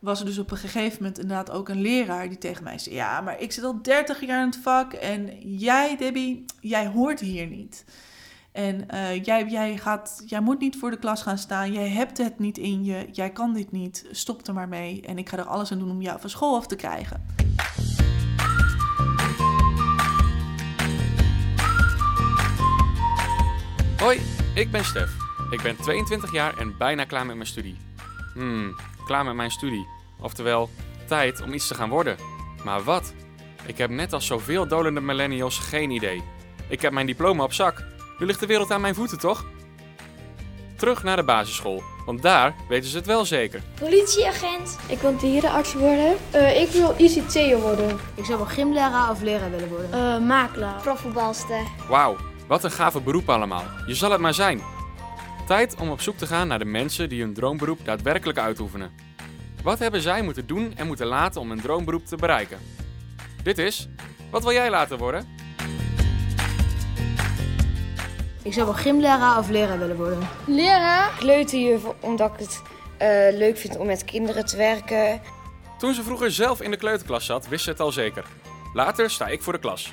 was er dus op een gegeven moment inderdaad ook een leraar die tegen mij zei: Ja, maar ik zit al 30 jaar in het vak en jij, Debbie, jij hoort hier niet. En eh, jij, jij, gaat, jij moet niet voor de klas gaan staan. Jij hebt het niet in je. Jij kan dit niet. Stop er maar mee. En ik ga er alles aan doen om jou van school af te krijgen. Hoi, ik ben Stef. Ik ben 22 jaar en bijna klaar met mijn studie. Hmm, klaar met mijn studie. Oftewel, tijd om iets te gaan worden. Maar wat? Ik heb net als zoveel dolende millennials geen idee. Ik heb mijn diploma op zak. Nu ligt de wereld aan mijn voeten, toch? Terug naar de basisschool, want daar weten ze het wel zeker. Politieagent. Ik wil dierenarts worden. Uh, ik wil ICT'er worden. Ik zou wel gymleraar of leraar willen worden. Uh, makelaar. Profvoetbalster. Wauw, wat een gave beroep allemaal. Je zal het maar zijn. Tijd om op zoek te gaan naar de mensen die hun droomberoep daadwerkelijk uitoefenen. Wat hebben zij moeten doen en moeten laten om hun droomberoep te bereiken? Dit is Wat wil jij laten worden? Ik zou wel gymleraar of leraar willen worden. Leraar? Kleuterjuf, omdat ik het uh, leuk vind om met kinderen te werken. Toen ze vroeger zelf in de kleuterklas zat, wist ze het al zeker. Later sta ik voor de klas.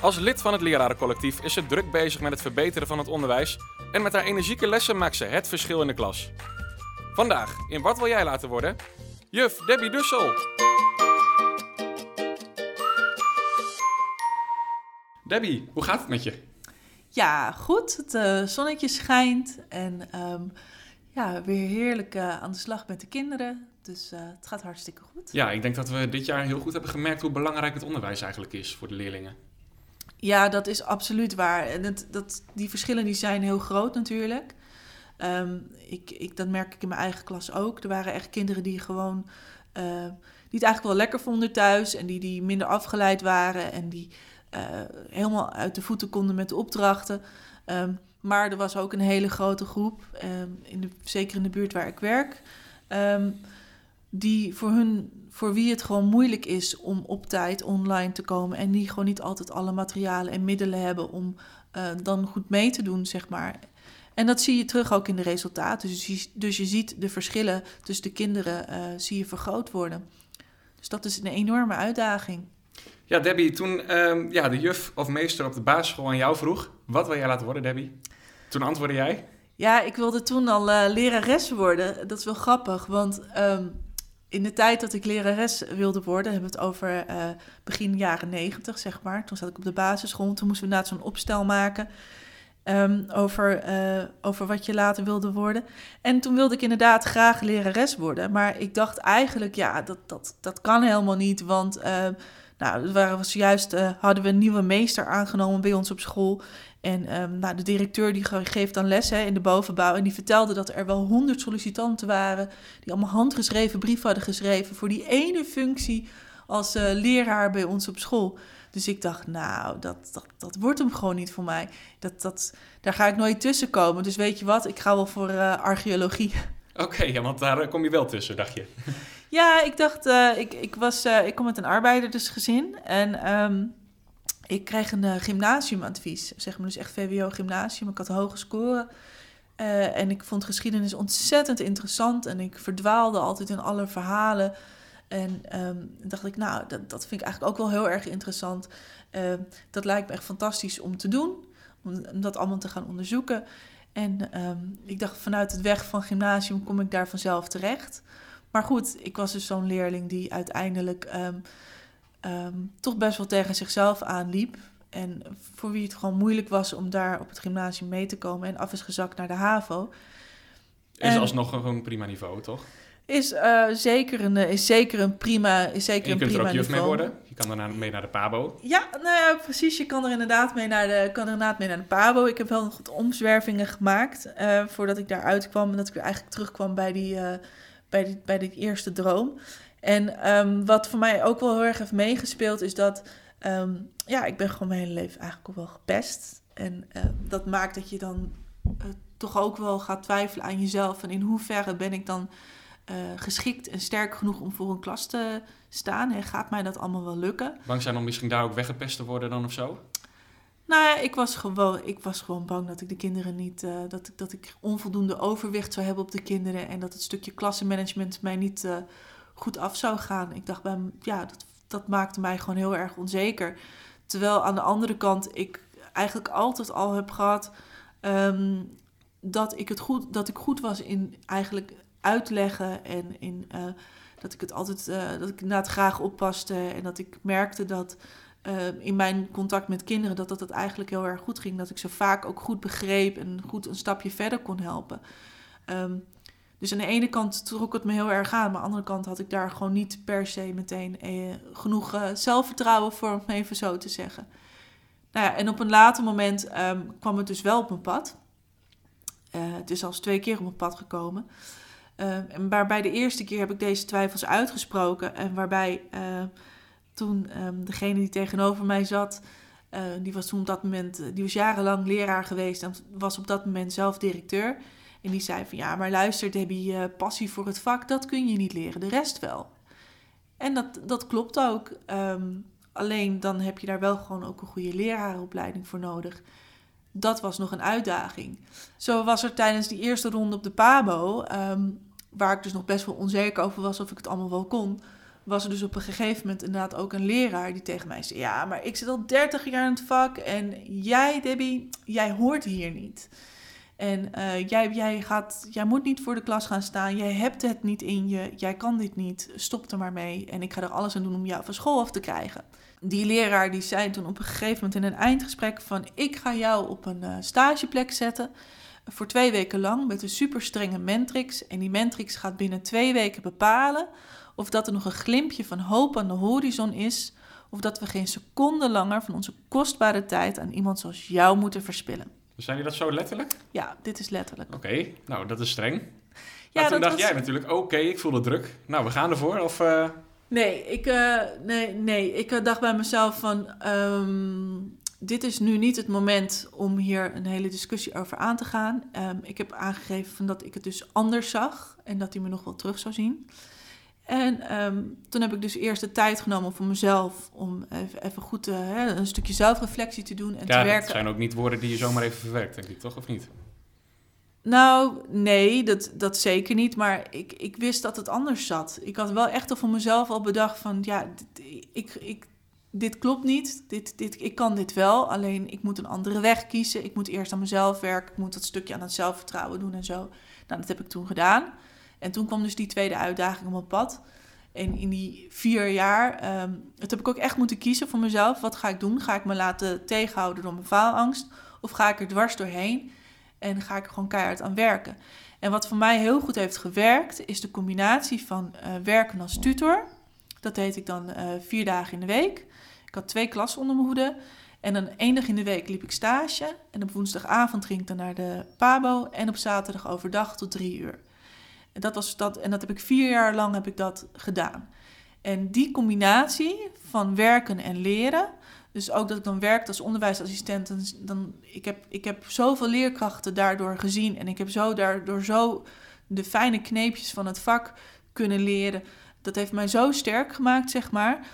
Als lid van het lerarencollectief is ze druk bezig met het verbeteren van het onderwijs en met haar energieke lessen maakt ze het verschil in de klas. Vandaag, in Wat wil jij laten worden? Juf Debbie Dussel. Debbie, hoe gaat het met je? Ja, goed. Het uh, zonnetje schijnt en um, ja, weer heerlijk uh, aan de slag met de kinderen. Dus uh, het gaat hartstikke goed. Ja, ik denk dat we dit jaar heel goed hebben gemerkt hoe belangrijk het onderwijs eigenlijk is voor de leerlingen. Ja, dat is absoluut waar. En dat, die verschillen die zijn heel groot natuurlijk. Um, ik, ik, dat merk ik in mijn eigen klas ook. Er waren echt kinderen die gewoon uh, die het eigenlijk wel lekker vonden thuis en die, die minder afgeleid waren en die uh, helemaal uit de voeten konden met de opdrachten. Um, maar er was ook een hele grote groep, um, in de, zeker in de buurt waar ik werk, die voor hun voor wie het gewoon moeilijk is om op tijd online te komen en die gewoon niet altijd alle materialen en middelen hebben om uh, dan goed mee te doen, zeg maar. En dat zie je terug ook in de resultaten. Dus je, dus je ziet de verschillen tussen de kinderen uh, zie je vergroot worden. Dus dat is een enorme uitdaging. Ja, Debbie, toen um, ja, de juf of meester op de basisschool aan jou vroeg... wat wil jij laten worden, Debbie? Toen antwoordde jij? Ja, ik wilde toen al uh, lerares worden. Dat is wel grappig, want... Um, in de tijd dat ik lerares wilde worden, hebben we het over uh, begin jaren negentig, zeg maar. Toen zat ik op de basisschool. Toen moesten we inderdaad zo'n opstel maken um, over, uh, over wat je later wilde worden. En toen wilde ik inderdaad graag lerares worden. Maar ik dacht eigenlijk, ja, dat, dat, dat kan helemaal niet. Want uh, nou, we was juist, hadden we een nieuwe meester aangenomen bij ons op school. En um, nou, de directeur die geeft dan les hè, in de bovenbouw. En die vertelde dat er wel honderd sollicitanten waren. Die allemaal handgeschreven brieven hadden geschreven voor die ene functie als uh, leraar bij ons op school. Dus ik dacht, nou, dat, dat, dat wordt hem gewoon niet voor mij. Dat, dat, daar ga ik nooit tussen komen. Dus weet je wat, ik ga wel voor uh, archeologie. Oké, okay, ja, want daar kom je wel tussen, dacht je. Ja, ik dacht, uh, ik, ik, was, ik kom uit een arbeidersgezin. En um, ik kreeg een uh, gymnasiumadvies. Zeg maar dus echt VWO-gymnasium. Ik had hoge scoren. Uh, en ik vond geschiedenis ontzettend interessant. En ik verdwaalde altijd in alle verhalen. En um, dacht ik, nou, dat, dat vind ik eigenlijk ook wel heel erg interessant. Uh, dat lijkt me echt fantastisch om te doen. Om, om dat allemaal te gaan onderzoeken. En um, ik dacht, vanuit het weg van gymnasium kom ik daar vanzelf terecht. Maar goed, ik was dus zo'n leerling die uiteindelijk... Um, toch best wel tegen zichzelf aanliep. En voor wie het gewoon moeilijk was om daar op het gymnasium mee te komen en af is gezakt naar de HAVO. Is en, alsnog een prima niveau, toch? Is, uh, zeker, een, is zeker een prima is zeker en je een kunt prima er ook juf mee worden. Je kan naar, mee naar de PABO. Ja, nou ja, precies. Je kan er inderdaad mee naar de, kan er inderdaad mee naar de PABO. Ik heb wel nog wat omzwervingen gemaakt uh, voordat ik daar uitkwam. En dat ik weer eigenlijk terugkwam bij die, uh, bij die, bij die eerste droom. En um, wat voor mij ook wel heel erg heeft meegespeeld, is dat um, ja, ik ben gewoon mijn hele leven eigenlijk ook wel gepest. En uh, dat maakt dat je dan uh, toch ook wel gaat twijfelen aan jezelf. En in hoeverre ben ik dan uh, geschikt en sterk genoeg om voor een klas te staan? En gaat mij dat allemaal wel lukken? Bang zijn om misschien daar ook weggepest te worden dan of zo? Nou ja, ik was gewoon, ik was gewoon bang dat ik de kinderen niet, uh, dat, ik, dat ik onvoldoende overwicht zou hebben op de kinderen. En dat het stukje klassenmanagement mij niet uh, goed af zou gaan. Ik dacht bij ja, dat, dat maakte mij gewoon heel erg onzeker. Terwijl aan de andere kant ik eigenlijk altijd al heb gehad ehm, dat, ik het goed, dat ik goed was in eigenlijk uitleggen en in uh, dat ik het altijd uh, dat ik inderdaad graag oppaste en dat ik merkte dat uh, in mijn contact met kinderen dat, dat het eigenlijk heel erg goed ging. Dat ik ze vaak ook goed begreep en goed een stapje verder kon helpen. Um, dus aan de ene kant trok het me heel erg aan, maar aan de andere kant had ik daar gewoon niet per se meteen eh, genoeg uh, zelfvertrouwen voor, om even zo te zeggen. Nou ja, en op een later moment um, kwam het dus wel op mijn pad. Uh, het is zelfs twee keer op mijn pad gekomen. Uh, en waarbij de eerste keer heb ik deze twijfels uitgesproken. En waarbij toen um, degene die tegenover mij zat, die was toen op dat moment, die was jarenlang leraar geweest en was op dat moment zelf directeur. En die zei van ja, maar luister Debbie, uh, passie voor het vak, dat kun je niet leren, de rest wel. En dat, dat klopt ook. Um, alleen dan heb je daar wel gewoon ook een goede lerarenopleiding voor nodig. Dat was nog een uitdaging. Zo was er tijdens die eerste ronde op de PABO, um, waar ik dus nog best wel onzeker over was of ik het allemaal wel kon, was er dus op een gegeven moment inderdaad ook een leraar die tegen mij zei: Ja, maar ik zit al 30 jaar in het vak en jij, Debbie, jij hoort hier niet. En uh, jij, jij, gaat, jij moet niet voor de klas gaan staan. Jij hebt het niet in je. Jij kan dit niet. Stop er maar mee. En ik ga er alles aan doen om jou van school af te krijgen. Die leraar die zei toen op een gegeven moment in een eindgesprek van... ik ga jou op een uh, stageplek zetten voor twee weken lang met een super strenge mentrix. En die mentrix gaat binnen twee weken bepalen of dat er nog een glimpje van hoop aan de horizon is... of dat we geen seconde langer van onze kostbare tijd aan iemand zoals jou moeten verspillen. Zijn die dat zo letterlijk? Ja, dit is letterlijk. Oké, nou dat is streng. Ja, maar toen dacht was... jij natuurlijk, oké, ik voel de druk. Nou, we gaan ervoor, of... Uh... Nee, ik, uh, nee, nee, ik dacht bij mezelf van... Um, dit is nu niet het moment om hier een hele discussie over aan te gaan. Um, ik heb aangegeven van dat ik het dus anders zag en dat hij me nog wel terug zou zien. En um, toen heb ik dus eerst de tijd genomen voor mezelf om even, even goed hè, een stukje zelfreflectie te doen en ja, te werken. Het zijn ook niet woorden die je zomaar even verwerkt, denk ik, toch? Of niet? Nou, nee, dat, dat zeker niet. Maar ik, ik wist dat het anders zat. Ik had wel echt al voor mezelf al bedacht van... ja, dit, ik, ik, dit klopt niet. Dit, dit, ik kan dit wel, alleen ik moet een andere weg kiezen. Ik moet eerst aan mezelf werken. Ik moet dat stukje aan het zelfvertrouwen doen en zo. Nou, dat heb ik toen gedaan. En toen kwam dus die tweede uitdaging op pad. En in die vier jaar, um, dat heb ik ook echt moeten kiezen voor mezelf. Wat ga ik doen? Ga ik me laten tegenhouden door mijn faalangst? Of ga ik er dwars doorheen en ga ik er gewoon keihard aan werken? En wat voor mij heel goed heeft gewerkt, is de combinatie van uh, werken als tutor. Dat deed ik dan uh, vier dagen in de week. Ik had twee klassen onder mijn hoede. En dan één dag in de week liep ik stage. En op woensdagavond ging ik dan naar de Pabo. En op zaterdag overdag tot drie uur. En dat, was dat, en dat heb ik vier jaar lang heb ik dat gedaan. En die combinatie van werken en leren, dus ook dat ik dan werkte als onderwijsassistent, dan, ik, heb, ik heb zoveel leerkrachten daardoor gezien en ik heb zo daardoor zo de fijne kneepjes van het vak kunnen leren. Dat heeft mij zo sterk gemaakt, zeg maar,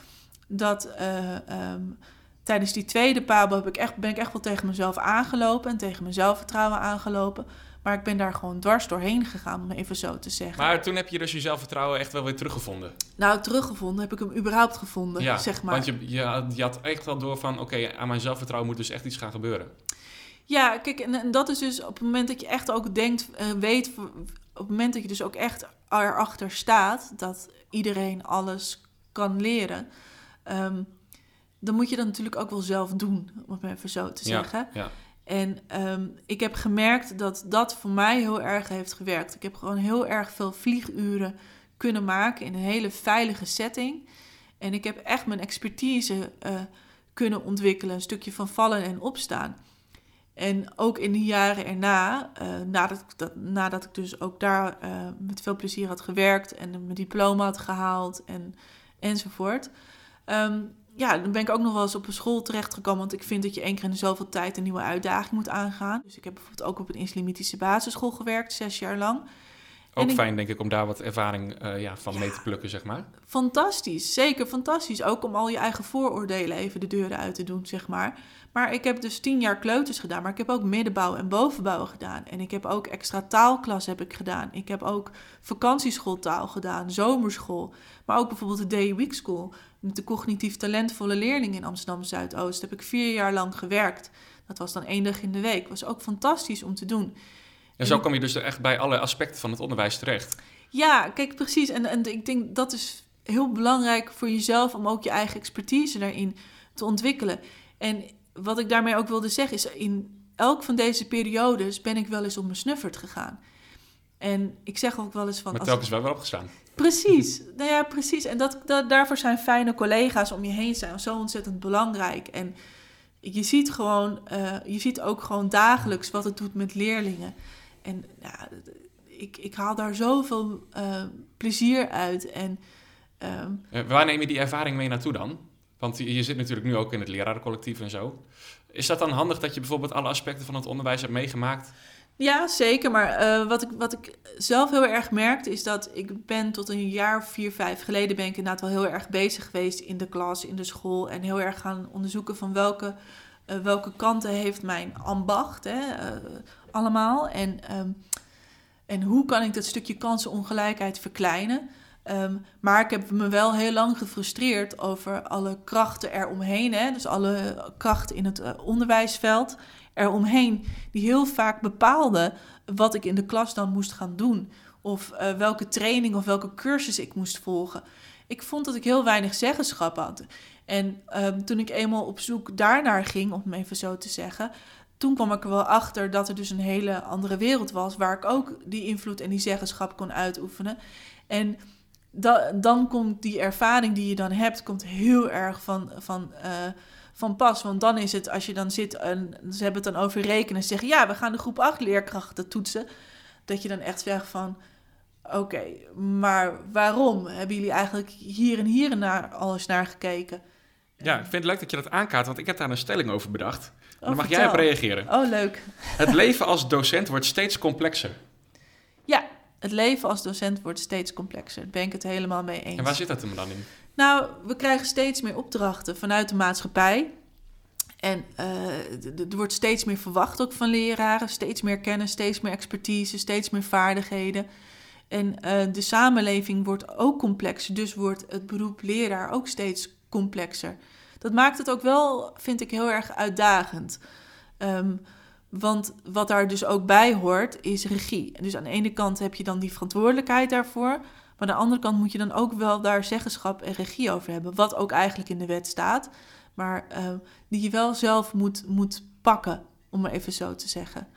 dat uh, um, tijdens die tweede pabo heb ik echt, ben ik echt wel tegen mezelf aangelopen en tegen mijn zelfvertrouwen aangelopen. Maar ik ben daar gewoon dwars doorheen gegaan, om even zo te zeggen. Maar toen heb je dus je zelfvertrouwen echt wel weer teruggevonden? Nou, teruggevonden heb ik hem überhaupt gevonden, ja, zeg maar. want je, je, je had echt wel door van... oké, aan mijn zelfvertrouwen moet dus echt iets gaan gebeuren. Ja, kijk, en, en dat is dus op het moment dat je echt ook denkt, uh, weet... op het moment dat je dus ook echt erachter staat... dat iedereen alles kan leren... Um, dan moet je dat natuurlijk ook wel zelf doen, om het even zo te zeggen. Ja, ja. En um, ik heb gemerkt dat dat voor mij heel erg heeft gewerkt. Ik heb gewoon heel erg veel vlieguren kunnen maken in een hele veilige setting. En ik heb echt mijn expertise uh, kunnen ontwikkelen, een stukje van vallen en opstaan. En ook in de jaren erna, uh, nadat, dat, nadat ik dus ook daar uh, met veel plezier had gewerkt en mijn diploma had gehaald en, enzovoort, um, ja, dan ben ik ook nog wel eens op een school terechtgekomen. Want ik vind dat je één keer in zoveel tijd een nieuwe uitdaging moet aangaan. Dus ik heb bijvoorbeeld ook op een islamitische basisschool gewerkt, zes jaar lang. Ook ik- fijn, denk ik, om daar wat ervaring eh, ja, van mee te plukken, zeg maar. Fantastisch, zeker fantastisch. Ook om al je eigen vooroordelen even de deuren uit te doen, zeg maar. Maar ik heb dus tien jaar kleuters gedaan, maar ik heb ook middenbouw en bovenbouw gedaan. En ik heb ook extra taalklas heb ik gedaan. Ik heb ook vakantieschooltaal gedaan, zomerschool. Maar ook bijvoorbeeld de Day Week School. Met de cognitief talentvolle leerling in Amsterdam Zuidoost heb ik vier jaar lang gewerkt. Dat was dan één dag in de week. Was ook fantastisch om te doen. En zo kom je dus echt bij alle aspecten van het onderwijs terecht. Ja, kijk, precies. En, en ik denk dat is heel belangrijk voor jezelf om ook je eigen expertise daarin te ontwikkelen. En wat ik daarmee ook wilde zeggen is, in elk van deze periodes ben ik wel eens op mijn snuffert gegaan. En ik zeg ook wel eens van... Maar als- telkens wel weer opgestaan. Precies, nou ja, precies. En dat, dat, daarvoor zijn fijne collega's om je heen zijn zo ontzettend belangrijk. En je ziet gewoon, eh, je ziet ook gewoon dagelijks wat het doet met leerlingen. En ja, ik, ik haal daar zoveel eh, plezier uit. En ehm, Eh, waar neem je die ervaring mee naartoe dan? Want je, je zit natuurlijk nu ook in het lerarencollectief en zo. Is dat dan handig dat je bijvoorbeeld alle aspecten van het onderwijs hebt meegemaakt? Ja, zeker. Maar eh, wat, ik, wat ik zelf heel erg merkte is dat ik ben tot een jaar of vier, vijf geleden ben ik inderdaad wel heel erg bezig geweest in de klas, in de school. En heel erg gaan onderzoeken van welke, eh, welke kanten heeft mijn ambacht hè, allemaal. En, ehm, en hoe kan ik dat stukje kansenongelijkheid verkleinen. Ehm, maar ik heb me wel heel lang gefrustreerd over alle krachten eromheen. Hè? Dus alle krachten in het eh, onderwijsveld eromheen. Die heel vaak bepaalden wat ik in de klas dan moest gaan doen. Of eh, welke training of welke cursus ik moest volgen. Ik vond dat ik heel weinig zeggenschap had. En ehm, toen ik eenmaal op zoek daarnaar ging, om even zo te zeggen... toen kwam ik er wel achter dat er dus een hele andere wereld was... waar ik ook die invloed en die zeggenschap kon uitoefenen. En da- dan komt die ervaring die je dan hebt... komt heel erg van, van, eh, van pas. Want dan is het, als je dan zit en ze hebben het dan over rekenen... zeggen ja, we gaan de groep 8 leerkrachten toetsen... dat je dan echt zegt van... Oké, maar waarom? Hebben jullie eigenlijk hier en hier naar, al eens naar gekeken? Ja, ik vind het leuk dat je dat aankaart, want ik heb daar een stelling over bedacht. Oh, dan mag jij op reageren. Oh, leuk. Het leven als docent wordt steeds complexer. Ja, het leven als docent wordt steeds complexer. Daar ben ik het helemaal mee eens. En waar zit dat hem dan in? Nou, we krijgen steeds meer opdrachten vanuit de maatschappij. En eh, er wordt steeds meer verwacht ook van leraren. Steeds meer kennis, steeds meer expertise, steeds meer vaardigheden. En eh, de samenleving wordt ook complexer. Dus wordt het beroep leraar ook steeds complexer. Dat maakt het ook wel, vind ik, heel erg uitdagend. Ehm, want wat daar dus ook bij hoort, is regie. Dus aan de ene kant heb je dan die verantwoordelijkheid daarvoor. Maar aan de andere kant moet je dan ook wel daar zeggenschap en regie over hebben. Wat ook eigenlijk in de wet staat. Maar eh, die je wel zelf moet, moet pakken, om maar even zo te zeggen.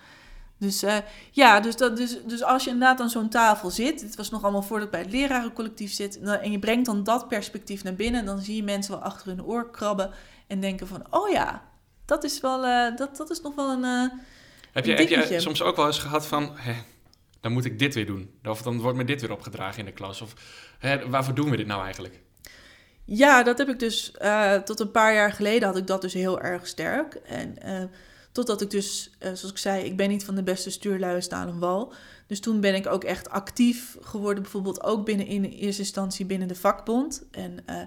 Dus eh, ja, dus, dat, dus, dus als je inderdaad aan zo'n tafel zit. Dit was nog allemaal voordat ik bij het lerarencollectief zit. En dan- En je brengt dan dat perspectief naar binnen. Dan zie je mensen wel achter hun oor krabben. En denken van, oh ja, dat is, wel, eh, dat, dat is nog wel een... eh, Heb je, heb je soms ook wel eens gehad van, hè, dan moet ik dit weer doen. Of dan wordt me dit weer opgedragen in de klas. Of hè, waarvoor doen we dit nou eigenlijk? Ja, dat heb ik dus tot een paar jaar geleden had ik dat dus heel erg sterk. En totdat ik dus, eh, zoals ik zei, ik ben niet van de beste stuurlui staan een wal. Dus toen ben ik ook echt actief geworden, bijvoorbeeld ook binnen in eerste instantie binnen de vakbond. En eh,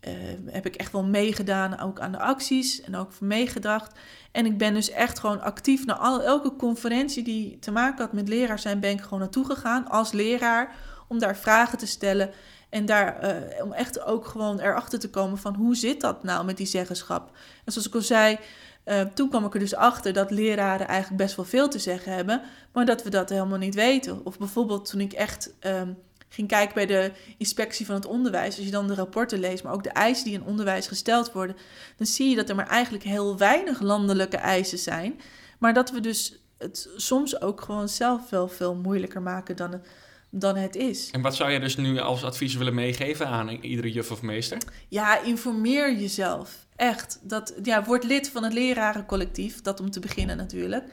eh, heb ik echt wel meegedaan, ook aan de acties en ook meegedacht. En ik ben dus echt gewoon actief naar al, elke conferentie die te maken had met leraar zijn, ben ik gewoon naartoe gegaan als leraar om daar vragen te stellen. En daar, om echt ook gewoon erachter te komen van hoe zit dat nou met die zeggenschap. En zoals ik al zei, eh, toen kwam ik er dus achter dat leraren eigenlijk best wel veel te zeggen hebben, maar dat we dat helemaal niet weten. Of bijvoorbeeld toen ik echt ehm, ging kijken bij de inspectie van het onderwijs, als je dan de rapporten leest, maar ook de eisen die in onderwijs gesteld worden, dan zie je dat er maar eigenlijk heel weinig landelijke eisen zijn, maar dat we dus het soms ook gewoon zelf wel veel moeilijker maken dan het, dan het is. En wat zou je dus nu als advies willen meegeven aan iedere juf of meester? Ja, informeer jezelf. Echt. Dat, ja, word lid van het lerarencollectief. Dat om te beginnen natuurlijk.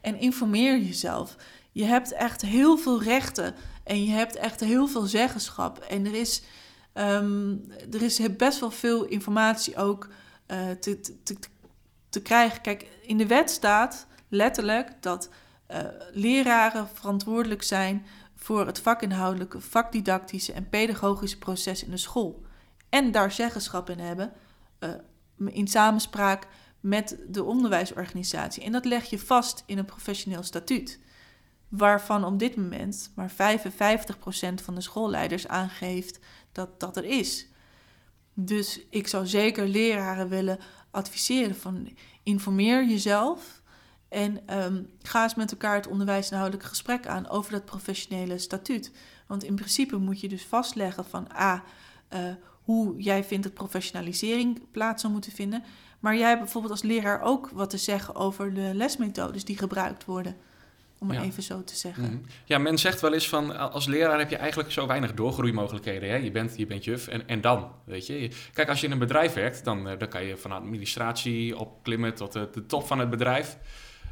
En informeer jezelf. Je hebt echt heel veel rechten. En je hebt echt heel veel zeggenschap. En er is, ehm, er is best wel veel informatie ook eh, te, te, te, te krijgen. Kijk, in de wet staat letterlijk dat eh, leraren verantwoordelijk zijn voor het vakinhoudelijke, vakdidactische en pedagogische proces in de school. En daar zeggenschap in hebben uh, in samenspraak met de onderwijsorganisatie. En dat leg je vast in een professioneel statuut. Waarvan op dit moment maar 55% van de schoolleiders aangeeft dat dat er is. Dus ik zou zeker leraren willen adviseren van informeer jezelf en um, ga eens met elkaar het onderwijsinhoudelijk gesprek aan over dat professionele statuut. Want in principe moet je dus vastleggen van A, uh, hoe jij vindt dat professionalisering plaats zou moeten vinden. Maar jij hebt bijvoorbeeld als leraar ook wat te zeggen over de lesmethodes die gebruikt worden. Om het even zo te zeggen. Mhm. Ja, men zegt wel eens van als leraar heb je eigenlijk zo weinig doorgroeimogelijkheden. Hè? Je, bent, je bent juf en, en dan, weet je. Kijk, als je in een bedrijf werkt, dan, eh, dan kan je van administratie opklimmen tot de, de top van het bedrijf.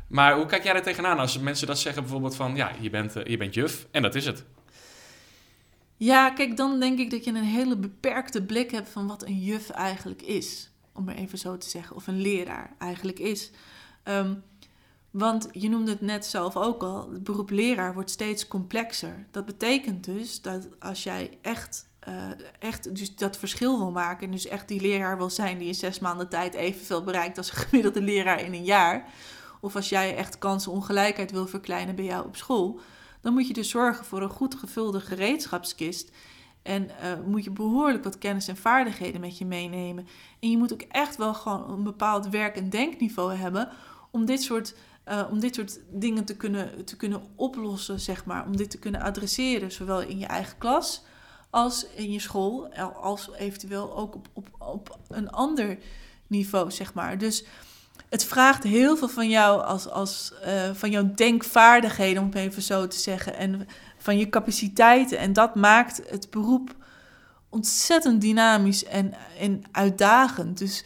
Maar hoe kijk jij er tegenaan als mensen dat zeggen bijvoorbeeld van... ja, je bent, uh, je bent juf en dat is het. Ja, kijk, dan denk ik dat je een hele beperkte blik hebt van wat een juf eigenlijk is. Om maar even zo te zeggen. Of een leraar eigenlijk is. Um, want je noemde het net zelf ook al, het beroep leraar wordt steeds complexer. Dat betekent dus dat als jij echt, uh, echt dus dat verschil wil maken, en dus echt die leraar wil zijn die in zes maanden tijd evenveel bereikt als een gemiddelde leraar in een jaar, of als jij echt kansenongelijkheid wil verkleinen bij jou op school, dan moet je dus zorgen voor een goed gevulde gereedschapskist. En uh, moet je behoorlijk wat kennis en vaardigheden met je meenemen. En je moet ook echt wel gewoon een bepaald werk- en denkniveau hebben om dit soort uh, om dit soort dingen te kunnen, te kunnen oplossen, zeg maar. Om dit te kunnen adresseren, zowel in je eigen klas als in je school, als eventueel ook op, op, op een ander niveau, zeg maar. Dus het vraagt heel veel van jou als, als uh, van jouw denkvaardigheden, om het even zo te zeggen, en van je capaciteiten. En dat maakt het beroep ontzettend dynamisch en, en uitdagend. Dus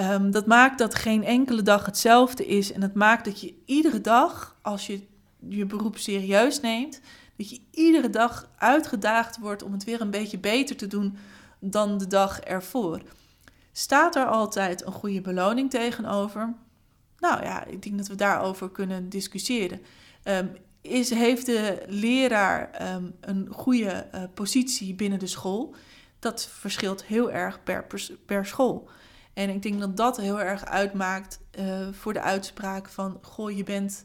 Um, dat maakt dat geen enkele dag hetzelfde is. En dat maakt dat je iedere dag, als je je beroep serieus neemt, dat je iedere dag uitgedaagd wordt om het weer een beetje beter te doen dan de dag ervoor. Staat er altijd een goede beloning tegenover? Nou ja, ik denk dat we daarover kunnen discussiëren. Um, is, heeft de leraar um, een goede uh, positie binnen de school? Dat verschilt heel erg per, per school. En ik denk dat dat heel erg uitmaakt uh, voor de uitspraak van... goh, je bent,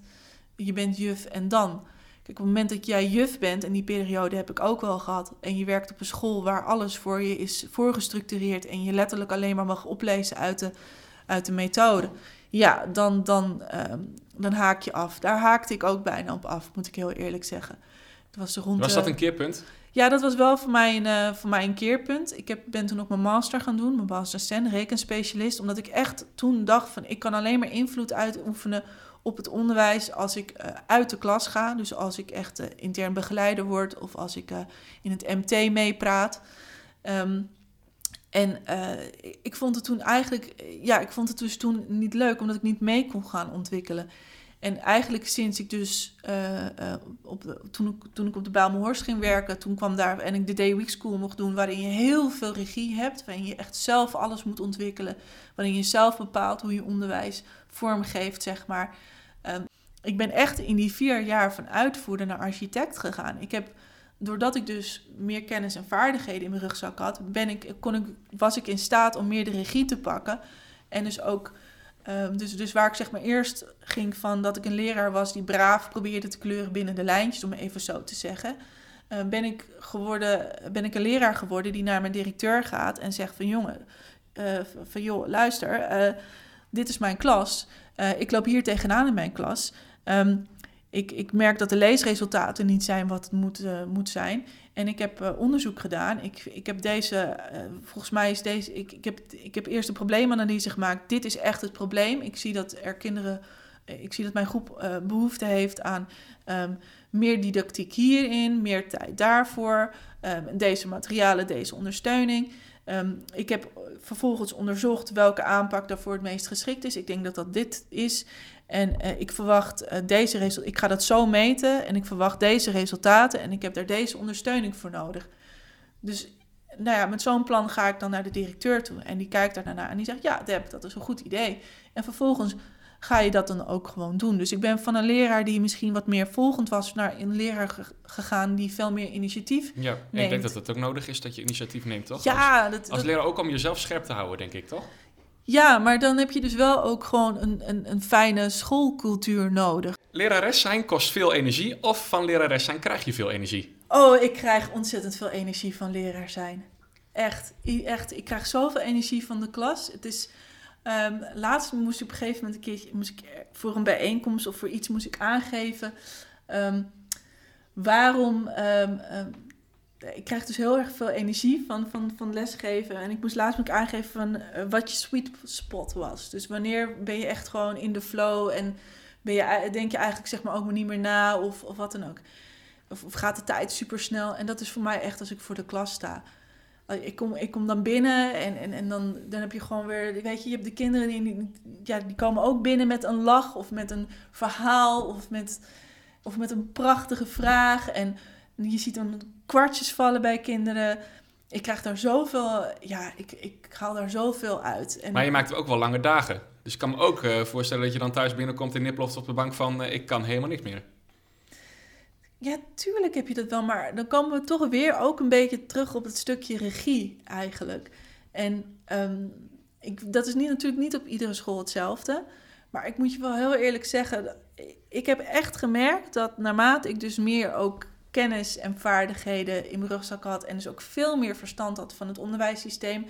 je bent juf en dan. Kijk, op het moment dat jij juf bent, en die periode heb ik ook wel gehad... en je werkt op een school waar alles voor je is voorgestructureerd... en je letterlijk alleen maar mag oplezen uit de, uit de methode... ja, dan, dan, uh, dan haak je af. Daar haakte ik ook bijna op af, moet ik heel eerlijk zeggen. was, rond was dat een keerpunt? Ja, dat was wel voor mij een, uh, voor mij een keerpunt. Ik heb, ben toen ook mijn master gaan doen, mijn master SEN, rekenspecialist. Omdat ik echt toen dacht van, ik kan alleen maar invloed uitoefenen op het onderwijs als ik uh, uit de klas ga. Dus als ik echt uh, intern begeleider word of als ik in het MT meepraat. Um, en ik vond het toen eigenlijk, ja, ik vond het dus toen niet leuk, omdat ik niet mee kon gaan ontwikkelen. En eigenlijk sinds ik dus, op toen, ik, toen ik op de Bijlmerhorst ging werken, toen kwam daar en ik de Day Week School mocht doen, waarin je heel veel regie hebt, waarin je echt zelf alles moet ontwikkelen, waarin je zelf bepaalt hoe je onderwijs vormgeeft, zeg maar. Um, ik ben echt in die vier jaar van uitvoerder naar architect gegaan. Ik heb, doordat ik dus meer kennis en vaardigheden in mijn rugzak had, ben ik, kon ik, was ik in staat om meer de regie te pakken. En dus ook Um, dus, dus waar ik zeg maar eerst ging van dat ik een leraar was die braaf probeerde te kleuren binnen de lijntjes, om even zo te zeggen. Uh, ben, ik geworden, ben ik een leraar geworden die naar mijn directeur gaat en zegt van jongen, uh, van joh, luister, uh, dit is mijn klas. Eh, ik loop hier tegenaan in mijn klas. Um, ik, ik merk dat de leesresultaten niet zijn wat het moet, moet zijn. En ik heb uh, onderzoek gedaan. Ik, ik heb deze, volgens mij is deze, ik, ik, heb, ik heb eerst een probleemanalyse gemaakt. Dit is echt het probleem. Ik zie dat er kinderen, eh, ik zie dat mijn groep behoefte heeft aan um, meer didactiek hierin, meer tijd daarvoor, um, deze materialen, deze ondersteuning. Um, ik heb vervolgens onderzocht welke aanpak daarvoor het meest geschikt is. Ik denk dat dat dit is. En uh, ik verwacht uh, deze resultaten. Ik ga dat zo meten en ik verwacht deze resultaten en ik heb daar deze ondersteuning voor nodig. Dus nou ja, met zo'n plan ga ik dan naar de directeur toe en die kijkt daar daarna en die zegt: Ja, Deb, dat is een goed idee. En vervolgens ga je dat dan ook gewoon doen. Dus ik ben van een leraar die misschien wat meer volgend was naar een leraar ge- gegaan die veel meer initiatief. Ja, en ik Neemt. denk dat het ook nodig is dat je initiatief neemt, toch? Als, Ja, dat, als leraar ook om jezelf scherp te houden, denk ik, toch? ja, maar dan heb je dus wel ook gewoon een, een, een fijne schoolcultuur nodig. Lerares zijn kost veel energie of van lerares zijn krijg je veel energie? Oh, ik krijg ontzettend veel energie van leraar zijn. Echt, echt. Ik krijg zoveel energie van de klas. Het is. Ehm, laatst moest ik op een gegeven moment een keertje moest ik voor een bijeenkomst of voor iets moest ik aangeven. ehm, waarom. ehm, ik krijg dus heel erg veel energie van, van, van lesgeven. En ik moest laatst ik aangeven van eh, wat je sweet spot was. Dus wanneer ben je echt gewoon in de flow en ben je, denk je eigenlijk zeg maar ook maar niet meer na of, of wat dan ook. Of, of gaat de tijd super snel. En dat is voor mij echt als ik voor de klas sta. Ik kom, ik kom dan binnen en, en, en dan, dan heb je gewoon weer... Weet je, je hebt de kinderen die, die, ja, die komen ook binnen met een lach... of met een verhaal of met, of met een prachtige vraag. En je ziet dan kwartjes vallen bij kinderen. Ik krijg daar zoveel... Ja, ik, ik haal daar zoveel uit. En, Maar je maakt ook wel lange dagen. Dus ik kan me ook eh, voorstellen dat je dan thuis binnenkomt en niploft op de bank van... eh, ik kan helemaal niks meer. Ja, tuurlijk heb je dat wel, maar dan komen we toch weer ook een beetje terug op het stukje regie eigenlijk. En ehm, ik, dat is niet, natuurlijk niet op iedere school hetzelfde, maar ik moet je wel heel eerlijk zeggen, ik heb echt gemerkt dat naarmate ik dus meer ook kennis en vaardigheden in mijn rugzak had en dus ook veel meer verstand had van het onderwijssysteem,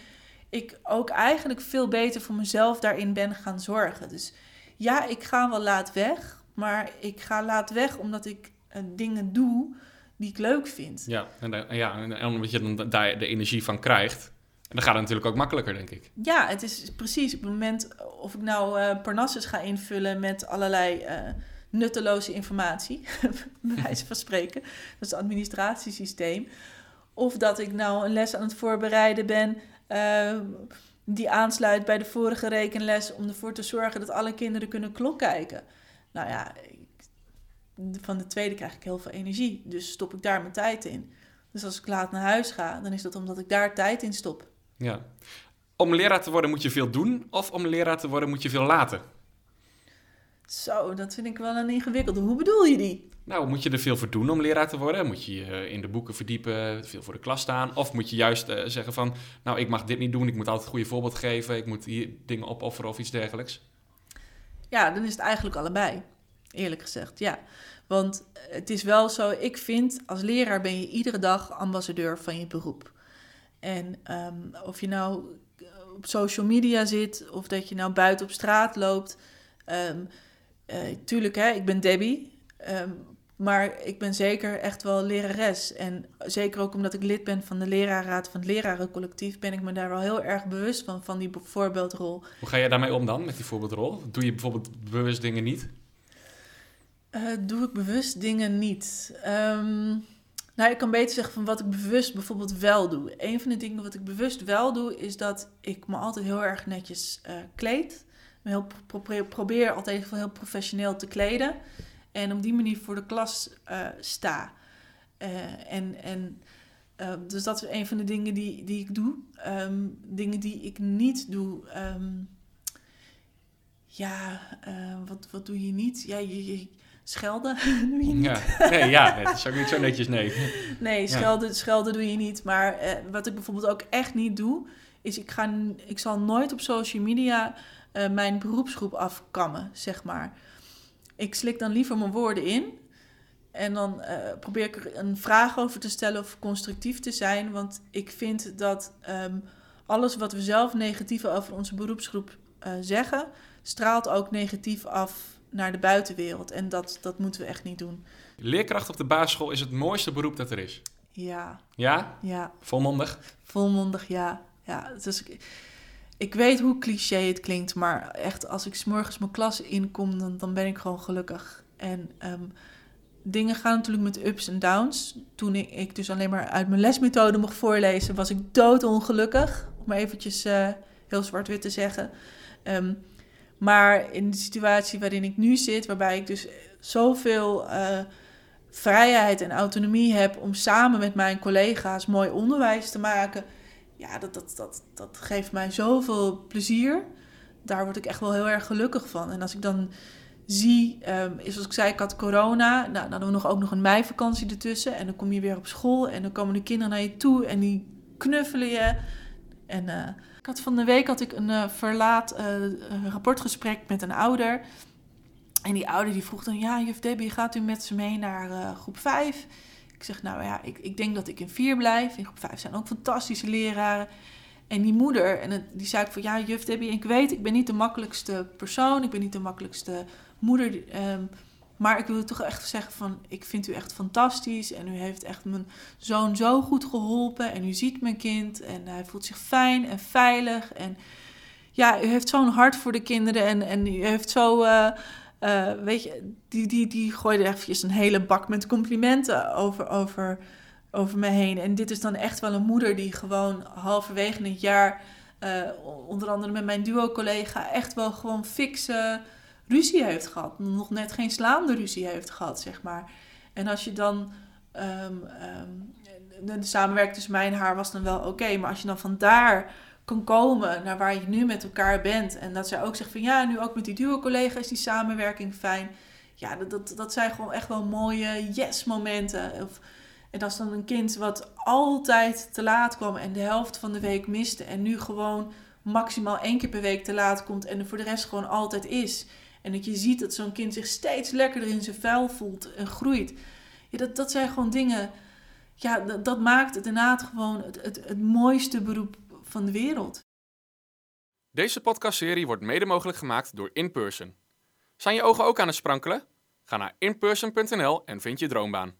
ik ook eigenlijk veel beter voor mezelf daarin ben gaan zorgen. Dus ja, ik ga wel laat weg, maar ik ga laat weg omdat ik eh, dingen doe die ik leuk vind. Ja, en, ja, en, omdat je dan daar de energie van krijgt. En dan gaat het natuurlijk ook makkelijker, denk ik. Ja, het is precies op het moment of ik nou eh Parnassus ga invullen met allerlei eh, nutteloze informatie, bij wijze van spreken, dat is het administratiesysteem, of dat ik nou een les aan het voorbereiden ben die aansluit bij de vorige rekenles om ervoor te zorgen dat alle kinderen kunnen klok kijken. Nou ja, ik- van de tweede krijg ik heel veel energie, dus stop ik daar mijn tijd in. Dus als ik laat naar huis ga, dan is dat omdat ik daar tijd in stop. Ja. Om leraar te worden moet je veel doen, of om leraar te worden moet je veel laten? Zo, dat vind ik wel een ingewikkelde. Hoe bedoel je die? Nou, moet je er veel voor doen om leraar te worden? Moet je je eh, in de boeken verdiepen, veel voor de klas staan? Of moet je juist eh, zeggen van, nou, ik mag dit niet doen, ik moet altijd een goede voorbeeld geven, ik moet hier dingen opofferen of iets dergelijks? Ja, dan is het eigenlijk allebei. Eerlijk gezegd, ja. Want het is wel zo, ik vind als leraar ben je iedere dag ambassadeur van je beroep. En ehm, of je nou op social media zit of dat je nou buiten op straat loopt. ehm, eh, tuurlijk, hè, ik ben Debbie. ehm, maar ik ben zeker echt wel lerares. En zeker ook omdat ik lid ben van de leraarraad van het lerarencollectief... ben ik me daar wel heel erg bewust van, van die voorbeeldrol. Hoe ga jij daarmee om dan, met die voorbeeldrol? Doe je bijvoorbeeld bewust dingen niet? Eh, doe ik bewust dingen niet? Ehm, nou, ik kan beter zeggen van wat ik bewust bijvoorbeeld wel doe. Een van de dingen wat ik bewust wel doe, is dat ik me altijd heel erg netjes eh, kleed. Pro- probeer, altijd heel professioneel te kleden. En op die manier voor de klas eh, sta. En en dus dat is een van de dingen die, die ik doe. Ehm, dingen die ik niet doe. ehm, ja, wat, wat doe je niet? Ja, je, je schelden doe je niet. Ja, nee, ja, dat is ook niet zo netjes, nee. Nee, Ja. schelden, schelden doe je niet. Maar eh, wat ik bijvoorbeeld ook echt niet doe, is ik, ga, ik zal nooit op social media eh, mijn beroepsgroep afkammen, zeg maar. Ik slik dan liever mijn woorden in. En dan eh, probeer ik er een vraag over te stellen of constructief te zijn. Want ik vind dat ehm, alles wat we zelf negatief over onze beroepsgroep zeggen, straalt ook negatief af naar de buitenwereld. En dat, dat moeten we echt niet doen. Leerkracht op de basisschool is het mooiste beroep dat er is. Ja, Ja? ja. Volmondig? Volmondig, ja. ja dus ik, ik weet hoe cliché het klinkt, maar echt als ik 's morgens mijn klas inkom, dan, dan ben ik gewoon gelukkig. En ehm, dingen gaan natuurlijk met ups en downs. Toen ik, ik dus alleen maar uit mijn lesmethode mocht voorlezen, was ik doodongelukkig. Om maar eventjes eh, heel zwart-wit te zeggen. Ehm, maar in de situatie waarin ik nu zit, waarbij ik dus zoveel eh, vrijheid en autonomie heb om samen met mijn collega's mooi onderwijs te maken, ja, dat, dat, dat, dat geeft mij zoveel plezier. daar word ik echt wel heel erg gelukkig van. En als ik dan zie, um, is zoals ik zei, ik had corona. Nou, dan hadden we nog, ook nog een meivakantie ertussen. En dan kom je weer op school en dan komen de kinderen naar je toe en die knuffelen je. En uh, van de week had ik een uh, verlaat uh, rapportgesprek met een ouder. En die ouder die vroeg dan, ja, juf Debbie, gaat u met ze mee naar groep 5? Ik zeg, nou ja, ik, ik denk dat ik in 4 blijf. In groep 5 zijn ook fantastische leraren. En die moeder, en die zei ik van, ja, juf Debbie, ik weet, ik ben niet de makkelijkste persoon. Ik ben niet de makkelijkste moeder. Um, maar ik wil toch echt zeggen van, ik vind u echt fantastisch. En u heeft echt mijn zoon zo goed geholpen. En u ziet mijn kind. En hij voelt zich fijn en veilig. En ja, u heeft zo'n hart voor de kinderen. En, en u heeft zo, uh, uh, weet je, die, die, die gooide eventjes een hele bak met complimenten over, over, over me heen. En dit is dan echt wel een moeder die gewoon halverwege het jaar... Uh, onder andere met mijn duo-collega echt wel gewoon fixen ruzie heeft gehad. Nog net geen slaande ruzie heeft gehad, zeg maar. En als je dan. Um, um, de, samenwerking tussen mij en haar was dan wel oké. maar als je dan van daar kan komen naar waar je nu met elkaar bent. En dat zij ook zegt van ja, nu ook met die duo-collega is die samenwerking fijn. Ja, dat, dat, zijn gewoon echt wel mooie yes-momenten. Of, en als dan een kind wat altijd te laat kwam en de helft van de week miste. En nu gewoon maximaal één keer per week te laat komt en er voor de rest gewoon altijd is. En dat je ziet dat zo'n kind zich steeds lekkerder in zijn vuil voelt en groeit. Dat, dat zijn gewoon dingen. Ja, dat, dat maakt het inderdaad gewoon het, het, het mooiste beroep van de wereld. Deze podcastserie wordt mede mogelijk gemaakt door InPerson. Zijn je ogen ook aan het sprankelen? Ga naar inperson.nl en vind je droombaan.